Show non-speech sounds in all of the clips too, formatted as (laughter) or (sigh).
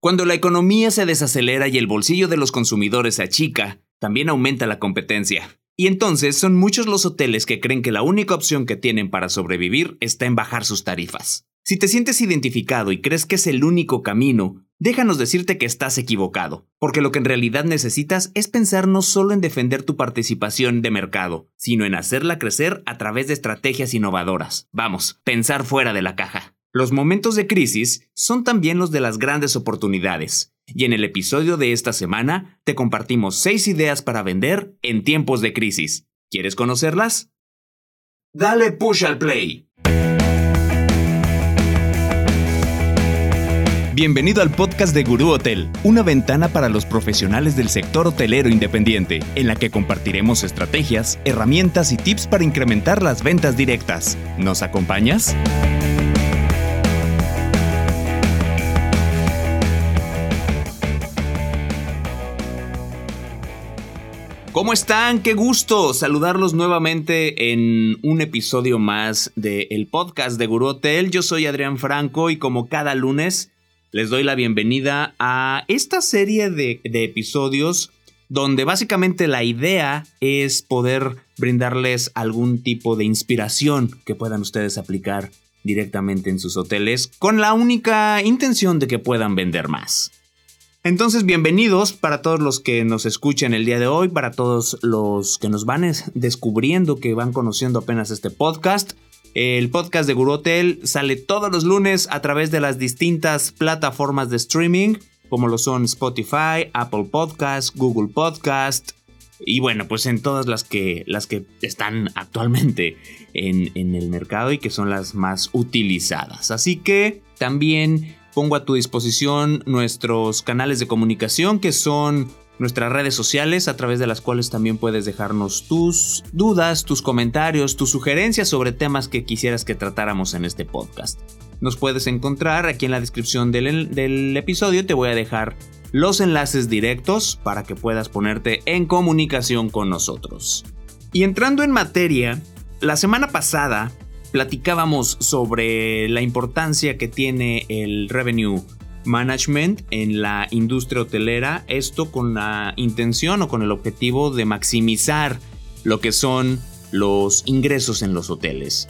Cuando la economía se desacelera y el bolsillo de los consumidores se achica, también aumenta la competencia. Y entonces son muchos los hoteles que creen que la única opción que tienen para sobrevivir está en bajar sus tarifas. Si te sientes identificado y crees que es el único camino, déjanos decirte que estás equivocado, porque lo que en realidad necesitas es pensar no solo en defender tu participación de mercado, sino en hacerla crecer a través de estrategias innovadoras. Vamos, pensar fuera de la caja. Los momentos de crisis son también los de las grandes oportunidades, y en el episodio de esta semana te compartimos 6 ideas para vender en tiempos de crisis. ¿Quieres conocerlas? Dale push al play. Bienvenido al podcast de Gurú Hotel, una ventana para los profesionales del sector hotelero independiente, en la que compartiremos estrategias, herramientas y tips para incrementar las ventas directas. ¿Nos acompañas? ¿Cómo están? Qué gusto saludarlos nuevamente en un episodio más del podcast de Guru Hotel. Yo soy Adrián Franco y como cada lunes les doy la bienvenida a esta serie de, de episodios donde básicamente la idea es poder brindarles algún tipo de inspiración que puedan ustedes aplicar directamente en sus hoteles con la única intención de que puedan vender más. Entonces, bienvenidos para todos los que nos escuchan el día de hoy, para todos los que nos van descubriendo, que van conociendo apenas este podcast. El podcast de Guru Hotel sale todos los lunes a través de las distintas plataformas de streaming, como lo son Spotify, Apple Podcast, Google Podcast, y bueno, pues en todas las que, las que están actualmente en, en el mercado y que son las más utilizadas. Así que también pongo a tu disposición nuestros canales de comunicación que son nuestras redes sociales a través de las cuales también puedes dejarnos tus dudas, tus comentarios, tus sugerencias sobre temas que quisieras que tratáramos en este podcast. Nos puedes encontrar aquí en la descripción del, del episodio, te voy a dejar los enlaces directos para que puedas ponerte en comunicación con nosotros. Y entrando en materia, la semana pasada platicábamos sobre la importancia que tiene el revenue management en la industria hotelera, esto con la intención o con el objetivo de maximizar lo que son los ingresos en los hoteles.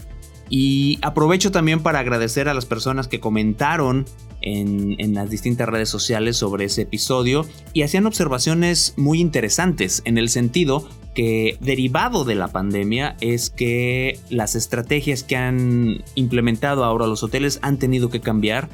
Y aprovecho también para agradecer a las personas que comentaron en, las distintas redes sociales sobre ese episodio y hacían observaciones muy interesantes en el sentido que derivado de la pandemia es que las estrategias que han implementado ahora los hoteles han tenido que cambiar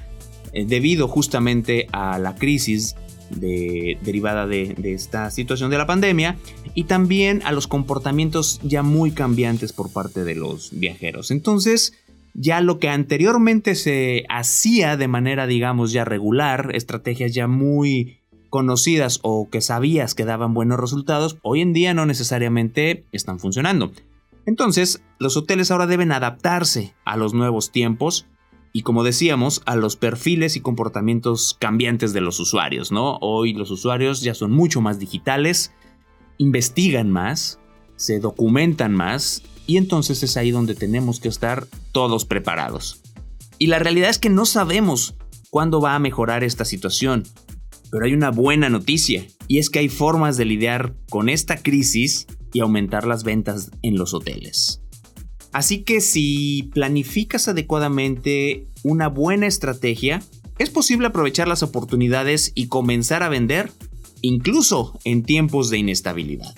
eh, debido justamente a la crisis derivada de, de, esta situación de la pandemia y también a los comportamientos ya muy cambiantes por parte de los viajeros. Entonces, ya lo que anteriormente se hacía de manera, digamos, ya regular, estrategias ya muy conocidas o que sabías que daban buenos resultados, hoy en día no necesariamente están funcionando. Entonces, los hoteles ahora deben adaptarse a los nuevos tiempos y como decíamos, a los perfiles y comportamientos cambiantes de los usuarios, ¿no? Hoy los usuarios ya son mucho más digitales, investigan más, se documentan más y entonces es ahí donde tenemos que estar todos preparados. Y la realidad es que no sabemos cuándo va a mejorar esta situación pero hay una buena noticia, y es que hay formas de lidiar con esta crisis y aumentar las ventas en los hoteles. Así que si planificas adecuadamente una buena estrategia, es posible aprovechar las oportunidades y comenzar a vender, incluso en tiempos de inestabilidad.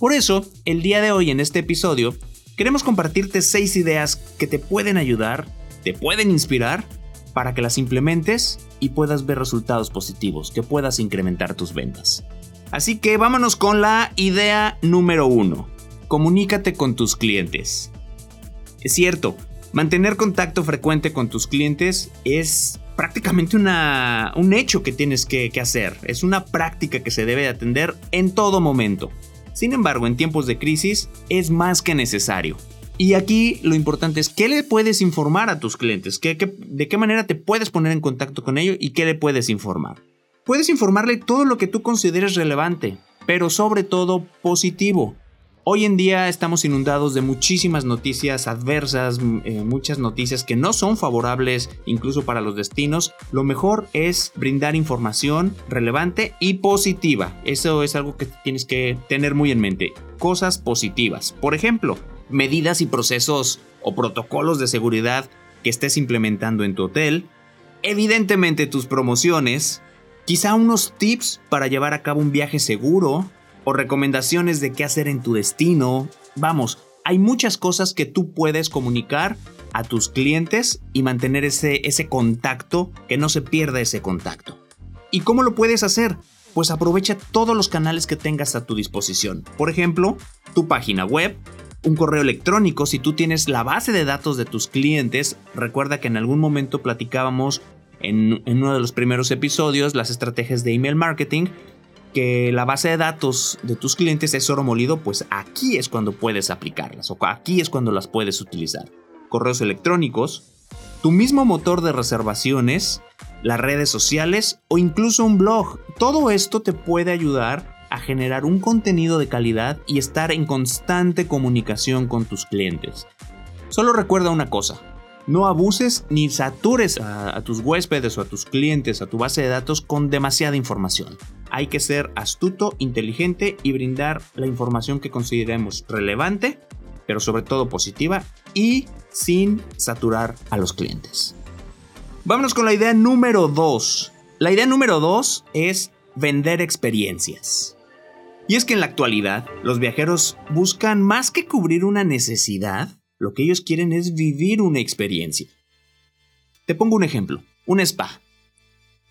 Por eso, el día de hoy en este episodio, queremos compartirte 6 ideas que te pueden ayudar, te pueden inspirar para que las implementes y puedas ver resultados positivos, que puedas incrementar tus ventas. Así que vámonos con la idea número uno. Comunícate con tus clientes. Es cierto, mantener contacto frecuente con tus clientes es prácticamente una, un hecho que tienes que, que hacer. Es una práctica que se debe atender en todo momento. Sin embargo, en tiempos de crisis es más que necesario. Y aquí lo importante es qué le puedes informar a tus clientes, de qué manera te puedes poner en contacto con ellos y qué le puedes informar. Puedes informarle todo lo que tú consideres relevante, pero sobre todo positivo. Hoy en día estamos inundados de muchísimas noticias adversas, eh, muchas noticias que no son favorables incluso para los destinos. Lo mejor es brindar información relevante y positiva. Eso es algo que tienes que tener muy en mente. Cosas positivas. Por ejemplo, medidas y procesos o protocolos de seguridad que estés implementando en tu hotel. Evidentemente tus promociones. Quizá unos tips para llevar a cabo un viaje seguro o recomendaciones de qué hacer en tu destino. Vamos, hay muchas cosas que tú puedes comunicar a tus clientes y mantener ese, ese contacto, que no se pierda ese contacto. ¿Y cómo lo puedes hacer? Pues aprovecha todos los canales que tengas a tu disposición. Por ejemplo, tu página web, un correo electrónico, si tú tienes la base de datos de tus clientes, recuerda que en algún momento platicábamos en, en uno de los primeros episodios las estrategias de email marketing que la base de datos de tus clientes es oro molido, pues aquí es cuando puedes aplicarlas o aquí es cuando las puedes utilizar. Correos electrónicos, tu mismo motor de reservaciones, las redes sociales o incluso un blog. Todo esto te puede ayudar a generar un contenido de calidad y estar en constante comunicación con tus clientes. Solo recuerda una cosa, no abuses ni satures a, tus huéspedes o a tus clientes, a tu base de datos con demasiada información. Hay que ser astuto, inteligente y brindar la información que consideremos relevante, pero sobre todo positiva y sin saturar a los clientes. Vámonos con la idea número 2. La idea número 2 es vender experiencias. Y es que en la actualidad los viajeros buscan más que cubrir una necesidad, lo que ellos quieren es vivir una experiencia. Te pongo un ejemplo, un spa.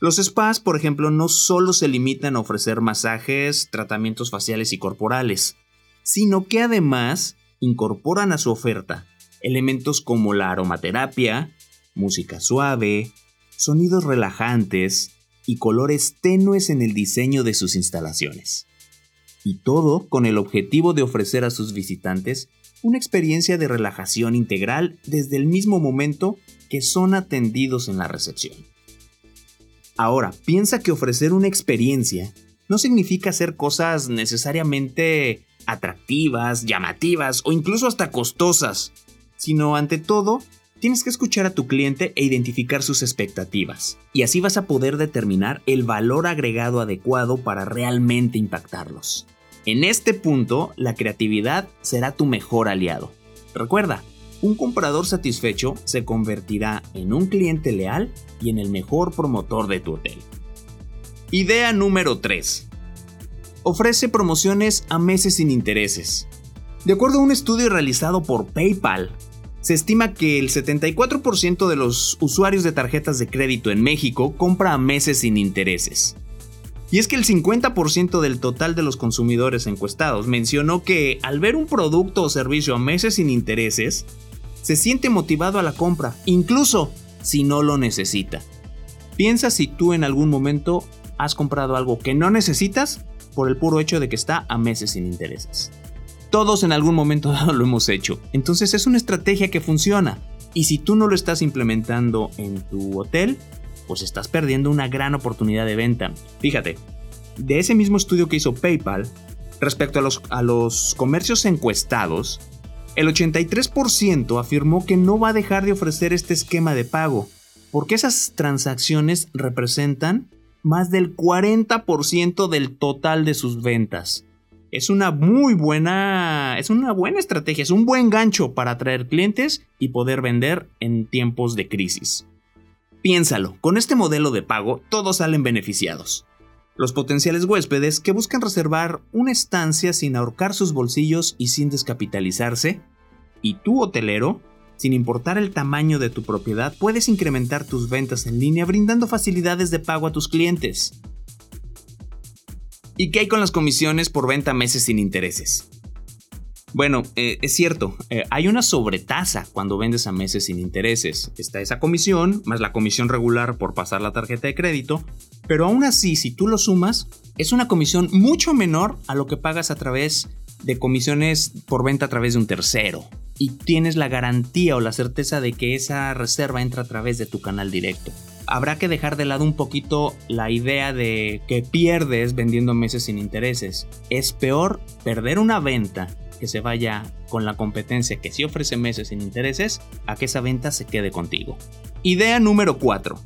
Los spas, por ejemplo, no solo se limitan a ofrecer masajes, tratamientos faciales y corporales, sino que además incorporan a su oferta elementos como la aromaterapia, música suave, sonidos relajantes y colores tenues en el diseño de sus instalaciones. Y todo con el objetivo de ofrecer a sus visitantes una experiencia de relajación integral desde el mismo momento que son atendidos en la recepción. Ahora, piensa que ofrecer una experiencia no significa hacer cosas necesariamente atractivas, llamativas o incluso hasta costosas, sino ante todo, tienes que escuchar a tu cliente e identificar sus expectativas, y así vas a poder determinar el valor agregado adecuado para realmente impactarlos. En este punto, la creatividad será tu mejor aliado. Recuerda, un comprador satisfecho se convertirá en un cliente leal y en el mejor promotor de tu hotel. Idea número 3. Ofrece promociones a meses sin intereses. De acuerdo a un estudio realizado por PayPal, se estima que el 74% de los usuarios de tarjetas de crédito en México compra a meses sin intereses. Y es que el 50% del total de los consumidores encuestados mencionó que al ver un producto o servicio a meses sin intereses, se siente motivado a la compra, incluso si no lo necesita. Piensa si tú en algún momento has comprado algo que no necesitas por el puro hecho de que está a meses sin intereses. Todos en algún momento (laughs) lo hemos hecho. Entonces es una estrategia que funciona. Y si tú no lo estás implementando en tu hotel, pues estás perdiendo una gran oportunidad de venta. Fíjate, de ese mismo estudio que hizo PayPal, respecto a los, comercios encuestados, el 83% afirmó que no va a dejar de ofrecer este esquema de pago, porque esas transacciones representan más del 40% del total de sus ventas. Es una muy buena, es una buena estrategia, es un buen gancho para atraer clientes y poder vender en tiempos de crisis. Piénsalo, con este modelo de pago todos salen beneficiados. Los potenciales huéspedes que buscan reservar una estancia sin ahorcar sus bolsillos y sin descapitalizarse, y tú hotelero, sin importar el tamaño de tu propiedad, puedes incrementar tus ventas en línea brindando facilidades de pago a tus clientes. ¿Y qué hay con las comisiones por venta meses sin intereses? Bueno, eh, es cierto, eh, hay una sobretasa cuando vendes a meses sin intereses. Está esa comisión, más la comisión regular por pasar la tarjeta de crédito, pero aún así, si tú lo sumas, es una comisión mucho menor a lo que pagas a través de comisiones por venta a través de un tercero. Y tienes la garantía o la certeza de que esa reserva entra a través de tu canal directo. Habrá que dejar de lado un poquito la idea de que pierdes vendiendo meses sin intereses. Es peor perder una venta que se vaya con la competencia que sí ofrece meses sin intereses a que esa venta se quede contigo. Idea número 4.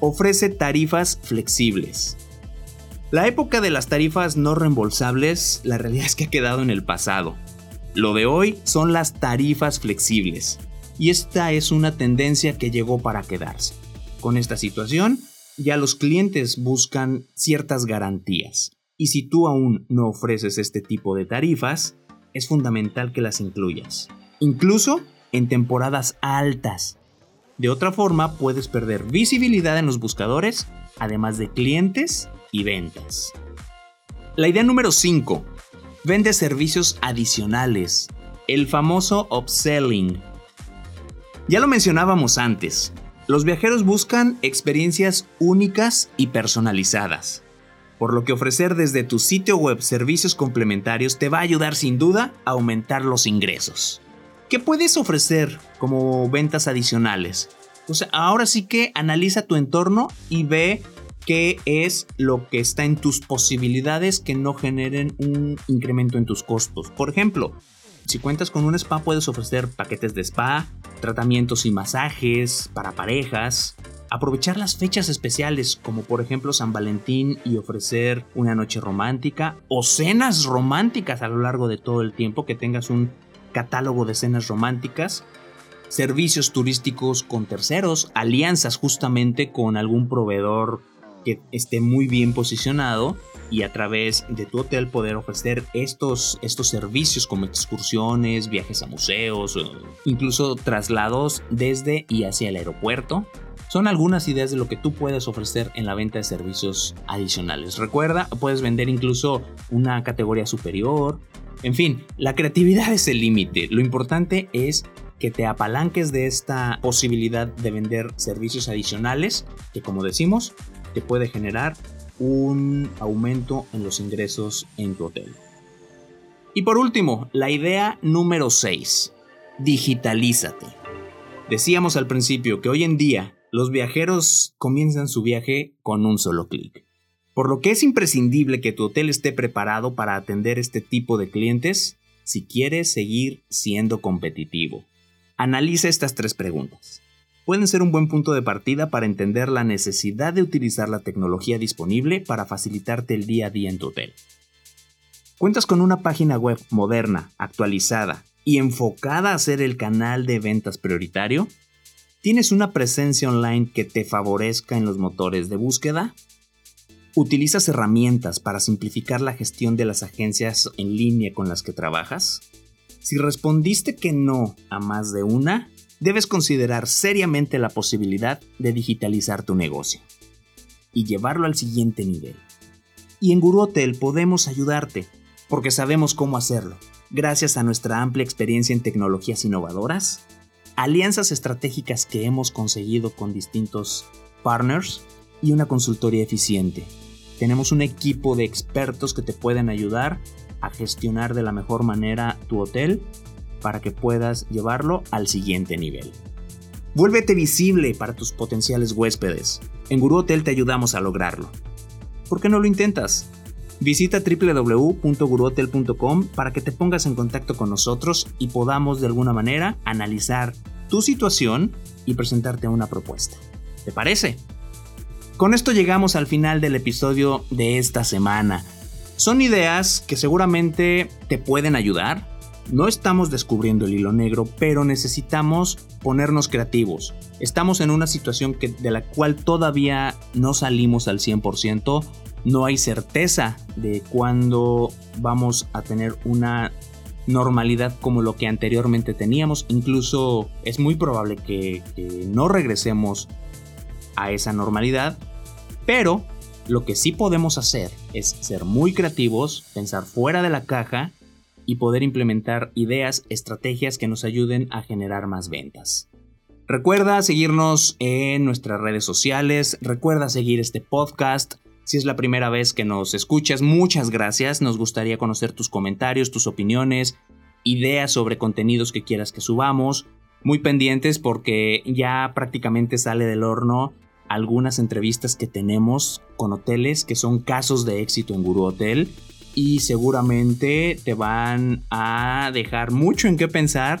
Ofrece tarifas flexibles. La época de las tarifas no reembolsables, la realidad es que ha quedado en el pasado. Lo de hoy son las tarifas flexibles. Y esta es una tendencia que llegó para quedarse. Con esta situación, ya los clientes buscan ciertas garantías. Y si tú aún no ofreces este tipo de tarifas, es fundamental que las incluyas. Incluso en temporadas altas. De otra forma, puedes perder visibilidad en los buscadores, además de clientes y ventas. La idea número 5. Vende servicios adicionales. El famoso upselling. Ya lo mencionábamos antes. Los viajeros buscan experiencias únicas y personalizadas, por lo que ofrecer desde tu sitio web servicios complementarios te va a ayudar sin duda a aumentar los ingresos. ¿Qué puedes ofrecer como ventas adicionales? Pues ahora sí que analiza tu entorno y ve qué es lo que está en tus posibilidades que no generen un incremento en tus costos. Por ejemplo, si cuentas con un spa puedes ofrecer paquetes de spa, tratamientos y masajes para parejas, aprovechar las fechas especiales como por ejemplo San Valentín y ofrecer una noche romántica o cenas románticas a lo largo de todo el tiempo, que tengas un catálogo de cenas románticas, servicios turísticos con terceros, alianzas justamente con algún proveedor que esté muy bien posicionado y a través de tu hotel poder ofrecer estos, estos servicios como excursiones, viajes a museos, incluso traslados desde y hacia el aeropuerto. Son algunas ideas de lo que tú puedes ofrecer en la venta de servicios adicionales. Recuerda, puedes vender incluso una categoría superior. En fin, la creatividad es el límite. Lo importante es que te apalanques de esta posibilidad de vender servicios adicionales que como decimos te puede generar un aumento en los ingresos en tu hotel. Y por último, la idea número 6. Digitalízate. Decíamos al principio que hoy en día los viajeros comienzan su viaje con un solo clic. Por lo que es imprescindible que tu hotel esté preparado para atender este tipo de clientes si quieres seguir siendo competitivo. Analiza estas tres preguntas pueden ser un buen punto de partida para entender la necesidad de utilizar la tecnología disponible para facilitarte el día a día en tu hotel. ¿Cuentas con una página web moderna, actualizada y enfocada a ser el canal de ventas prioritario? ¿Tienes una presencia online que te favorezca en los motores de búsqueda? ¿Utilizas herramientas para simplificar la gestión de las agencias en línea con las que trabajas? Si respondiste que no a más de una, debes considerar seriamente la posibilidad de digitalizar tu negocio y llevarlo al siguiente nivel. Y en Guru Hotel podemos ayudarte, porque sabemos cómo hacerlo, gracias a nuestra amplia experiencia en tecnologías innovadoras, alianzas estratégicas que hemos conseguido con distintos partners y una consultoría eficiente. Tenemos un equipo de expertos que te pueden ayudar a gestionar de la mejor manera tu hotel para que puedas llevarlo al siguiente nivel. Vuélvete visible para tus potenciales huéspedes. En Guru Hotel te ayudamos a lograrlo. ¿Por qué no lo intentas? Visita www.guruhotel.com para que te pongas en contacto con nosotros y podamos de alguna manera analizar tu situación y presentarte una propuesta. ¿Te parece? Con esto llegamos al final del episodio de esta semana. Son ideas que seguramente te pueden ayudar, no estamos descubriendo el hilo negro, pero necesitamos ponernos creativos. Estamos en una situación que, de la cual todavía no salimos al 100%. No hay certeza de cuándo vamos a tener una normalidad como lo que anteriormente teníamos. Incluso es muy probable que, que no regresemos a esa normalidad. Pero lo que sí podemos hacer es ser muy creativos, pensar fuera de la caja y poder implementar ideas, estrategias que nos ayuden a generar más ventas. Recuerda seguirnos en nuestras redes sociales, recuerda seguir este podcast. Si es la primera vez que nos escuchas, muchas gracias. Nos gustaría conocer tus comentarios, tus opiniones, ideas sobre contenidos que quieras que subamos. Muy pendientes porque ya prácticamente sale del horno algunas entrevistas que tenemos con hoteles que son casos de éxito en Guru Hotel y seguramente te van a dejar mucho en qué pensar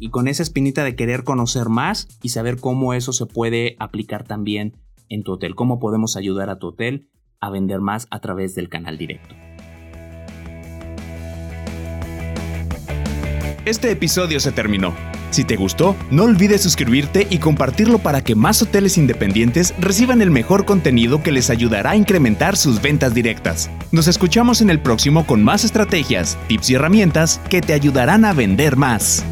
y con esa espinita de querer conocer más y saber cómo eso se puede aplicar también en tu hotel, cómo podemos ayudar a tu hotel a vender más a través del canal directo. Este episodio se terminó. Si te gustó, no olvides suscribirte y compartirlo para que más hoteles independientes reciban el mejor contenido que les ayudará a incrementar sus ventas directas. Nos escuchamos en el próximo con más estrategias, tips y herramientas que te ayudarán a vender más.